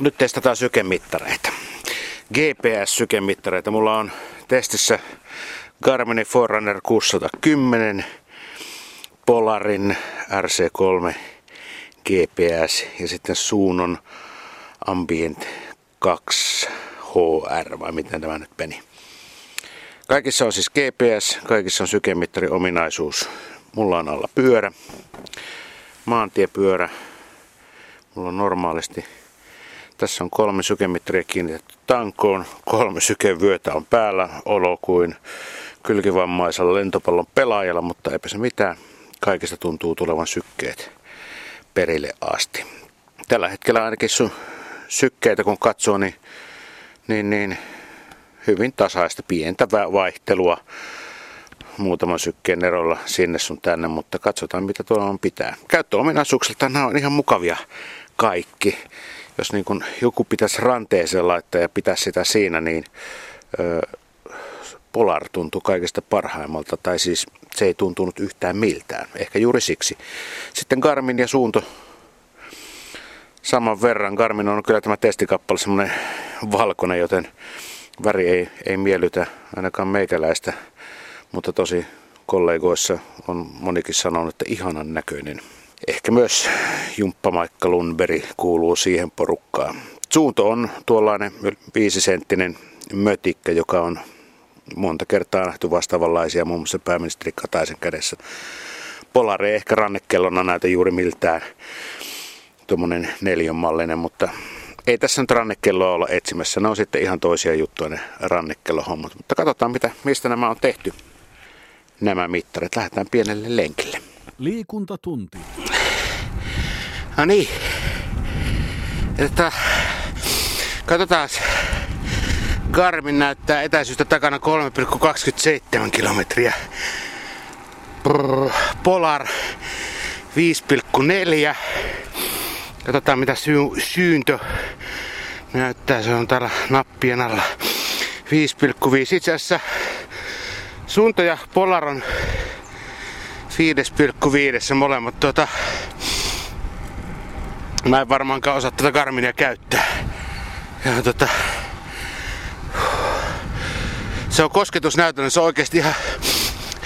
Nyt testataan sykemittareita. GPS-sykemittareita. Mulla on testissä Garmin Forerunner 610, Polarin RC3 GPS ja sitten Suunon Ambient 2 HR, vai miten tämä nyt meni. Kaikissa on siis GPS, kaikissa on sykemittarin ominaisuus. Mulla on alla pyörä, maantiepyörä. Mulla on normaalisti tässä on kolme sykemittaria kiinnitetty tankoon, kolme sykevyötä on päällä, olo kuin kylkivammaisella lentopallon pelaajalla, mutta eipä se mitään. Kaikista tuntuu tulevan sykkeet perille asti. Tällä hetkellä ainakin sun sykkeitä kun katsoo, niin, niin, niin hyvin tasaista pientä vaihtelua muutaman sykkeen erolla sinne sun tänne, mutta katsotaan mitä tuolla on pitää. Käyttöominaisuuksilta nämä on ihan mukavia kaikki. Jos niin kun joku pitäisi ranteeseen laittaa ja pitää sitä siinä, niin ö, Polar tuntui kaikista parhaimmalta, tai siis se ei tuntunut yhtään miltään, ehkä juuri siksi. Sitten Garmin ja Suunto saman verran. Garmin on kyllä tämä testikappale semmoinen valkoinen, joten väri ei, ei miellytä ainakaan meikäläistä, mutta tosi kollegoissa on monikin sanonut, että ihanan näköinen. Ehkä myös Jumppamaikka Lundberg kuuluu siihen porukkaan. Suunto on tuollainen viisisenttinen mötikkä, joka on monta kertaa nähty vastaavanlaisia, muun muassa pääministeri Kataisen kädessä. Polari ei ehkä rannekellona näytä juuri miltään tuommoinen neljönmallinen, mutta ei tässä nyt rannekelloa olla etsimässä. Ne on sitten ihan toisia juttuja ne rannekellohommat. Mutta katsotaan, mitä, mistä nämä on tehty, nämä mittarit. Lähdetään pienelle lenkille. Liikuntatunti. No niin. Että katsotaan. Garmin näyttää etäisyyttä takana 3,27 kilometriä. Polar 5,4. Katsotaan mitä sy- syyntö näyttää. Se on täällä nappien alla. 5,5. Itse asiassa suunto ja Polar on 5,5 molemmat. Tuota, mä en varmaankaan osaa tätä Garminia käyttää. Ja tota, se on kosketusnäytöllä, se on oikeasti ihan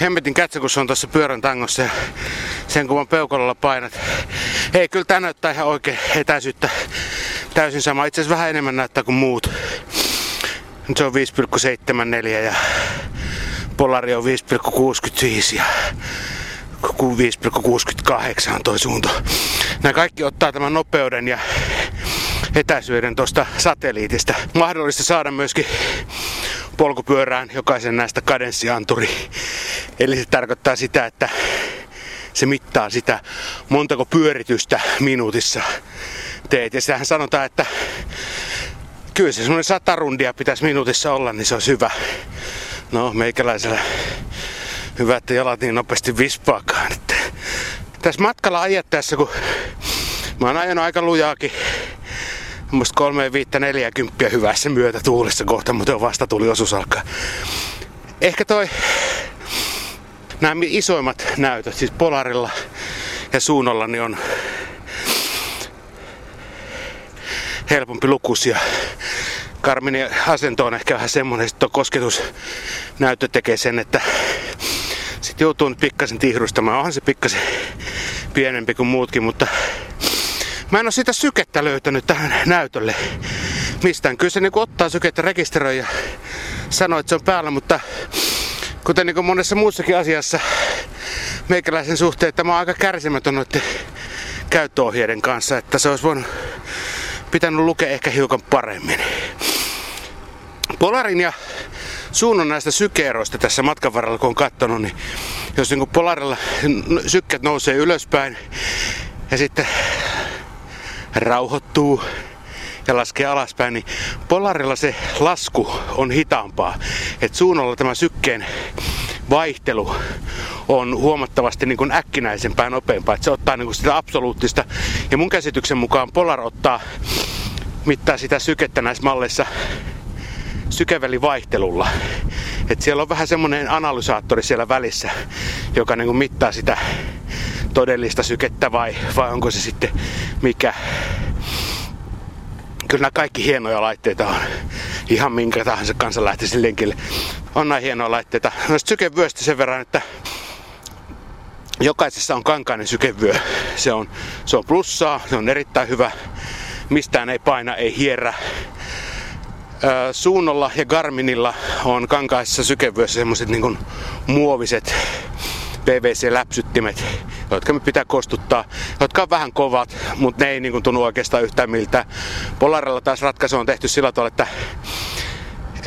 hemmetin kätsä, kun se on tuossa pyörän tangossa ja sen kuvan peukalolla painat. Ei, kyllä tää näyttää ihan oikein etäisyyttä täysin sama. Itse asiassa vähän enemmän näyttää kuin muut. Nyt se on 5,74 ja Polari on 5,65 ja 5,68 on toi suunto. Nämä kaikki ottaa tämän nopeuden ja etäisyyden tuosta satelliitista. Mahdollista saada myöskin polkupyörään jokaisen näistä kadenssianturi. Eli se tarkoittaa sitä, että se mittaa sitä montako pyöritystä minuutissa teet. Ja sitähän sanotaan, että kyllä se semmoinen sata rundia pitäisi minuutissa olla, niin se on hyvä. No, meikäläisellä hyvä, että jalat niin nopeasti vispaakaan. Että tässä matkalla ajettaessa, kun mä oon ajanut aika lujaakin, musta 3, 5, 40 hyvässä myötä tuulessa kohta, mutta vasta tuli osuus alkaa. Ehkä toi nämä isoimmat näytöt, siis Polarilla ja Suunolla, niin on helpompi lukuisia. Karminin asento on ehkä vähän semmonen, että kosketusnäyttö tekee sen, että sitten joutuu nyt pikkasen tihrustamaan. Onhan se pikkasen pienempi kuin muutkin, mutta mä en ole sitä sykettä löytänyt tähän näytölle mistään. Kyllä se niin ottaa sykettä rekisteröi ja sanoo, että se on päällä, mutta kuten niin monessa muussakin asiassa meikäläisen suhteen, että mä oon aika kärsimätön noiden käyttöohjeiden kanssa, että se olisi voinut pitänyt lukea ehkä hiukan paremmin. Polarin ja suunnan näistä sykeeroista tässä matkan varrella, kun on katsonut, niin jos niin Polarilla sykket nousee ylöspäin ja sitten rauhoittuu ja laskee alaspäin, niin Polarilla se lasku on hitaampaa. Et suunnalla tämä sykkeen vaihtelu on huomattavasti niin kuin äkkinäisempää nopeampaa. Et se ottaa niin kuin sitä absoluuttista. Ja mun käsityksen mukaan Polar ottaa mittaa sitä sykettä näissä malleissa sykevälivaihtelulla. Et siellä on vähän semmoinen analysaattori siellä välissä, joka niin mittaa sitä todellista sykettä vai, vai onko se sitten mikä. kyllä nämä kaikki hienoja laitteita on. Ihan minkä tahansa kanssa lähtisi linkille. On näin hienoja laitteita. No sykevyöstä sen verran, että jokaisessa on kankainen sykevyö. Se on, se on plussaa, se on erittäin hyvä. Mistään ei paina, ei hierrä. Suunnolla ja Garminilla on kankaissa sykevyössä semmoset niin muoviset PVC-läpsyttimet, jotka me pitää kostuttaa, jotka on vähän kovat, mutta ne ei niin kuin, tunnu oikeastaan yhtään miltä. Polarilla taas ratkaisu on tehty sillä tavalla, että,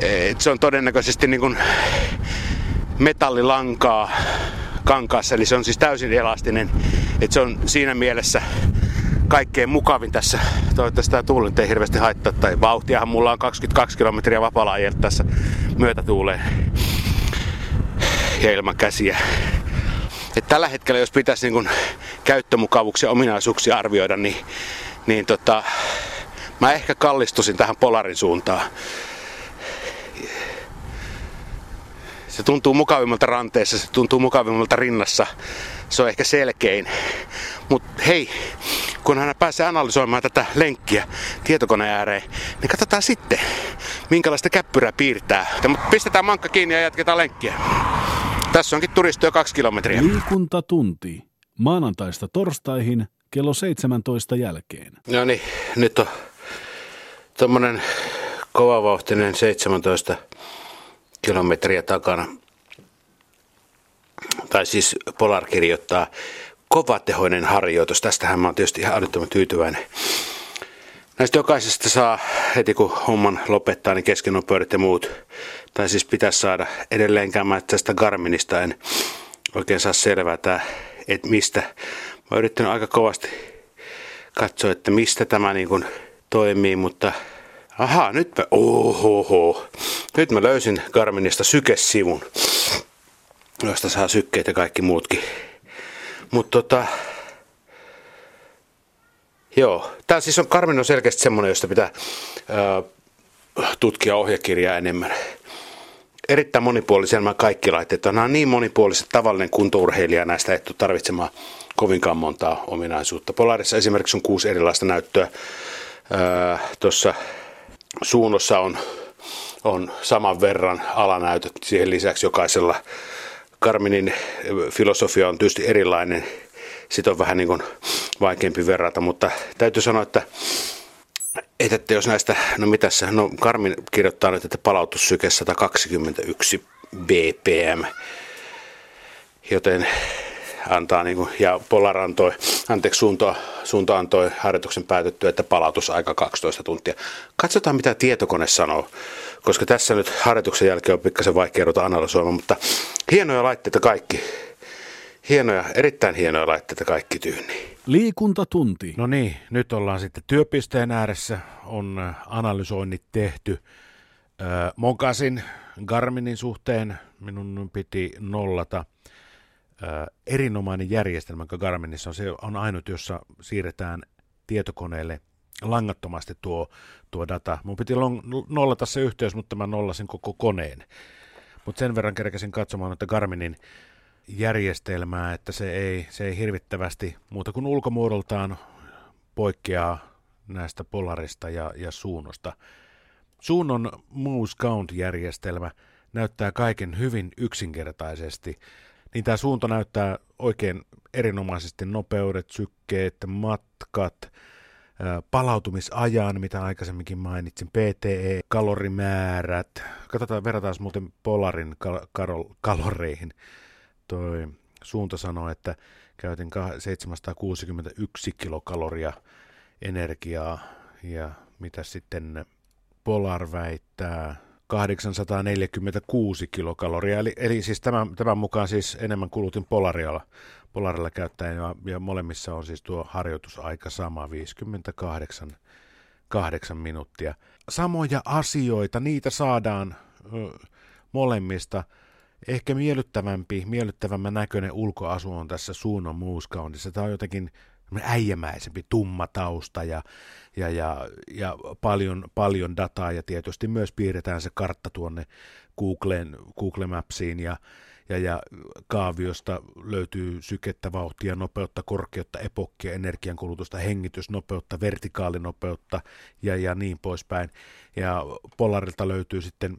että se on todennäköisesti niin kuin metallilankaa kankaassa, eli se on siis täysin elastinen. Että se on siinä mielessä kaikkein mukavin tässä. Toivottavasti tämä tuuli ei hirveästi haittaa. Tai vauhtiahan mulla on 22 kilometriä vapaalla tässä myötätuuleen ja ilman käsiä. Et tällä hetkellä, jos pitäisi niin kun käyttömukavuuksia ominaisuuksia arvioida, niin, niin tota, mä ehkä kallistusin tähän Polarin suuntaan. Se tuntuu mukavimmalta ranteessa, se tuntuu mukavimmalta rinnassa. Se on ehkä selkein. Mutta hei, kun hän pääsee analysoimaan tätä lenkkiä tietokoneen ääreen, niin katsotaan sitten, minkälaista käppyrää piirtää. Mutta pistetään mankka kiinni ja jatketaan lenkkiä. Tässä onkin turistoja kaksi kilometriä. Liikuntatunti. Maanantaista torstaihin kello 17 jälkeen. No niin, nyt on tuommoinen kovavauhtinen 17 kilometriä takana. Tai siis Polar kirjoittaa kovatehoinen harjoitus. Tästähän mä oon tietysti ihan älyttömän tyytyväinen. Näistä jokaisesta saa heti kun homman lopettaa, niin keskenopeudet ja muut. Tai siis pitäisi saada edelleenkään mä tästä Garminista en oikein saa selvää, tää, että mistä. Mä oon yrittänyt aika kovasti katsoa, että mistä tämä niin kuin toimii, mutta aha, nyt mä, ohoho, nyt mä löysin Garminista sykesivun, josta saa sykkeet ja kaikki muutkin. Mutta tota, Joo, tämä siis on, Karmin on selkeästi semmoinen, josta pitää ö, tutkia ohjekirjaa enemmän. Erittäin monipuolisia nämä kaikki laitteet. Nämä on niin monipuoliset tavallinen kuntourheilija näistä ei tule tarvitsemaan kovinkaan montaa ominaisuutta. Polarissa esimerkiksi on kuusi erilaista näyttöä. Tuossa suunnossa on, on saman verran alanäytöt. Siihen lisäksi jokaisella Karminin filosofia on tietysti erilainen – sitten on vähän niin kuin vaikeampi verrata, mutta täytyy sanoa, että että jos näistä, no mitäs se, no Karmin kirjoittaa nyt, että palautussyke 121 BPM, joten antaa niin kuin, ja Polar antoi, anteeksi suunta, suunta antoi harjoituksen päätettyä, että palautusaika 12 tuntia. Katsotaan mitä tietokone sanoo, koska tässä nyt harjoituksen jälkeen on pikkasen vaikea ruveta analysoimaan, mutta hienoja laitteita kaikki hienoja, erittäin hienoja laitteita kaikki tyyni. Liikuntatunti. No niin, nyt ollaan sitten työpisteen ääressä, on äh, analysoinnit tehty. Äh, mokasin Garminin suhteen, minun piti nollata äh, erinomainen järjestelmä, joka Garminissa on. Se on ainut, jossa siirretään tietokoneelle langattomasti tuo, tuo data. Mun piti nollata se yhteys, mutta mä nollasin koko koneen. Mutta sen verran kerkesin katsomaan, että Garminin järjestelmää, että se ei, se ei hirvittävästi muuta kuin ulkomuodoltaan poikkeaa näistä polarista ja, ja suunnosta. Suunnon Moose Count-järjestelmä näyttää kaiken hyvin yksinkertaisesti. Niin tämä suunta näyttää oikein erinomaisesti nopeudet, sykkeet, matkat, palautumisajan, mitä aikaisemminkin mainitsin, PTE, kalorimäärät. Katsotaan, verrataan muuten Polarin kal- kal- kaloreihin. Toi suunta sanoi, että käytin 761 kilokaloria energiaa. Ja mitä sitten Polar väittää 846 kilokaloria, eli, eli siis tämän, tämän mukaan siis enemmän kulutin Polarialla, Polarilla käyttäen ja, ja molemmissa on siis tuo harjoitusaika sama 58 8 minuuttia. Samoja asioita, niitä saadaan ö, molemmista ehkä miellyttävämpi, miellyttävämmän näköinen ulkoasu on tässä Suunon Muuskauntissa. Tämä on jotenkin äijämäisempi, tumma tausta ja, ja, ja, ja paljon, paljon dataa ja tietysti myös piirretään se kartta tuonne Googleen, Google Mapsiin ja, ja, ja kaaviosta löytyy sykettä, vauhtia, nopeutta, korkeutta, epokkia, energiankulutusta, hengitysnopeutta, vertikaalinopeutta ja, ja niin poispäin. Ja Polarilta löytyy sitten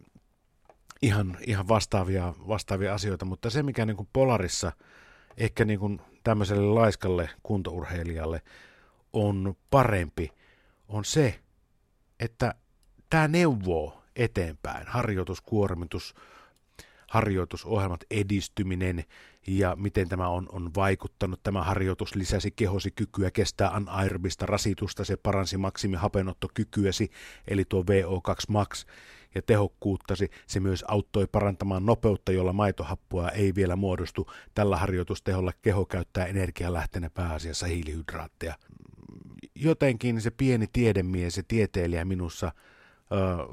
ihan, ihan vastaavia, vastaavia asioita, mutta se mikä niin kuin Polarissa ehkä niin kuin tämmöiselle laiskalle kuntourheilijalle on parempi, on se, että tämä neuvoo eteenpäin, harjoituskuormitus, harjoitusohjelmat, edistyminen ja miten tämä on, on vaikuttanut. Tämä harjoitus lisäsi kehosi kykyä kestää anaerobista rasitusta, se paransi maksimihapeenottokykyäsi, eli tuo VO2 max ja tehokkuuttasi. Se myös auttoi parantamaan nopeutta, jolla maitohappoa ei vielä muodostu. Tällä harjoitusteholla keho käyttää energialähteenä pääasiassa hiilihydraatteja. Jotenkin se pieni tiedemies, se tieteilijä minussa –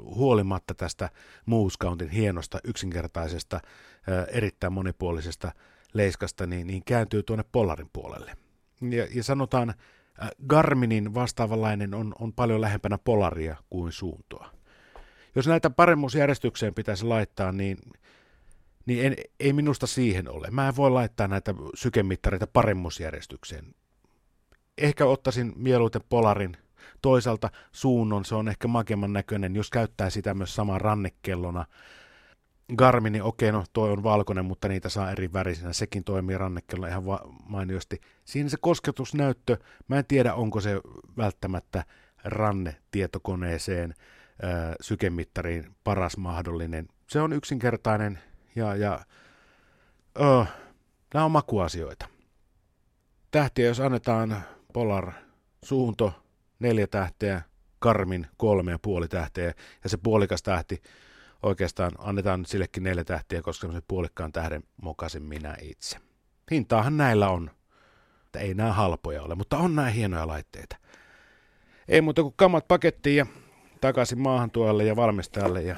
huolimatta tästä Moose hienosta, yksinkertaisesta, erittäin monipuolisesta leiskasta, niin, niin kääntyy tuonne Polarin puolelle. Ja, ja sanotaan, Garminin vastaavanlainen on, on paljon lähempänä Polaria kuin suuntoa. Jos näitä paremmuusjärjestykseen pitäisi laittaa, niin, niin en, ei minusta siihen ole. Mä en voi laittaa näitä sykemittareita paremmuusjärjestykseen. Ehkä ottaisin mieluiten Polarin Toisaalta suunnon se on ehkä makemman näköinen, jos käyttää sitä myös saman rannekellona. Garmini, okei, no toi on valkoinen, mutta niitä saa eri värisinä. Sekin toimii rannekellona ihan va- mainiosti. Siinä se kosketusnäyttö, mä en tiedä onko se välttämättä ranne tietokoneeseen sykemittariin paras mahdollinen. Se on yksinkertainen ja, ja öö, nämä on makuasioita. Tähtiä, jos annetaan Polar suunto neljä tähteä, Karmin kolme ja puoli tähteä, ja se puolikas tähti oikeastaan annetaan nyt sillekin neljä tähtiä, koska se puolikkaan tähden mokasin minä itse. Hintaahan näillä on. Että ei nämä halpoja ole, mutta on nämä hienoja laitteita. Ei muuta kuin kamat pakettiin ja takaisin maahantuojalle ja valmistajalle ja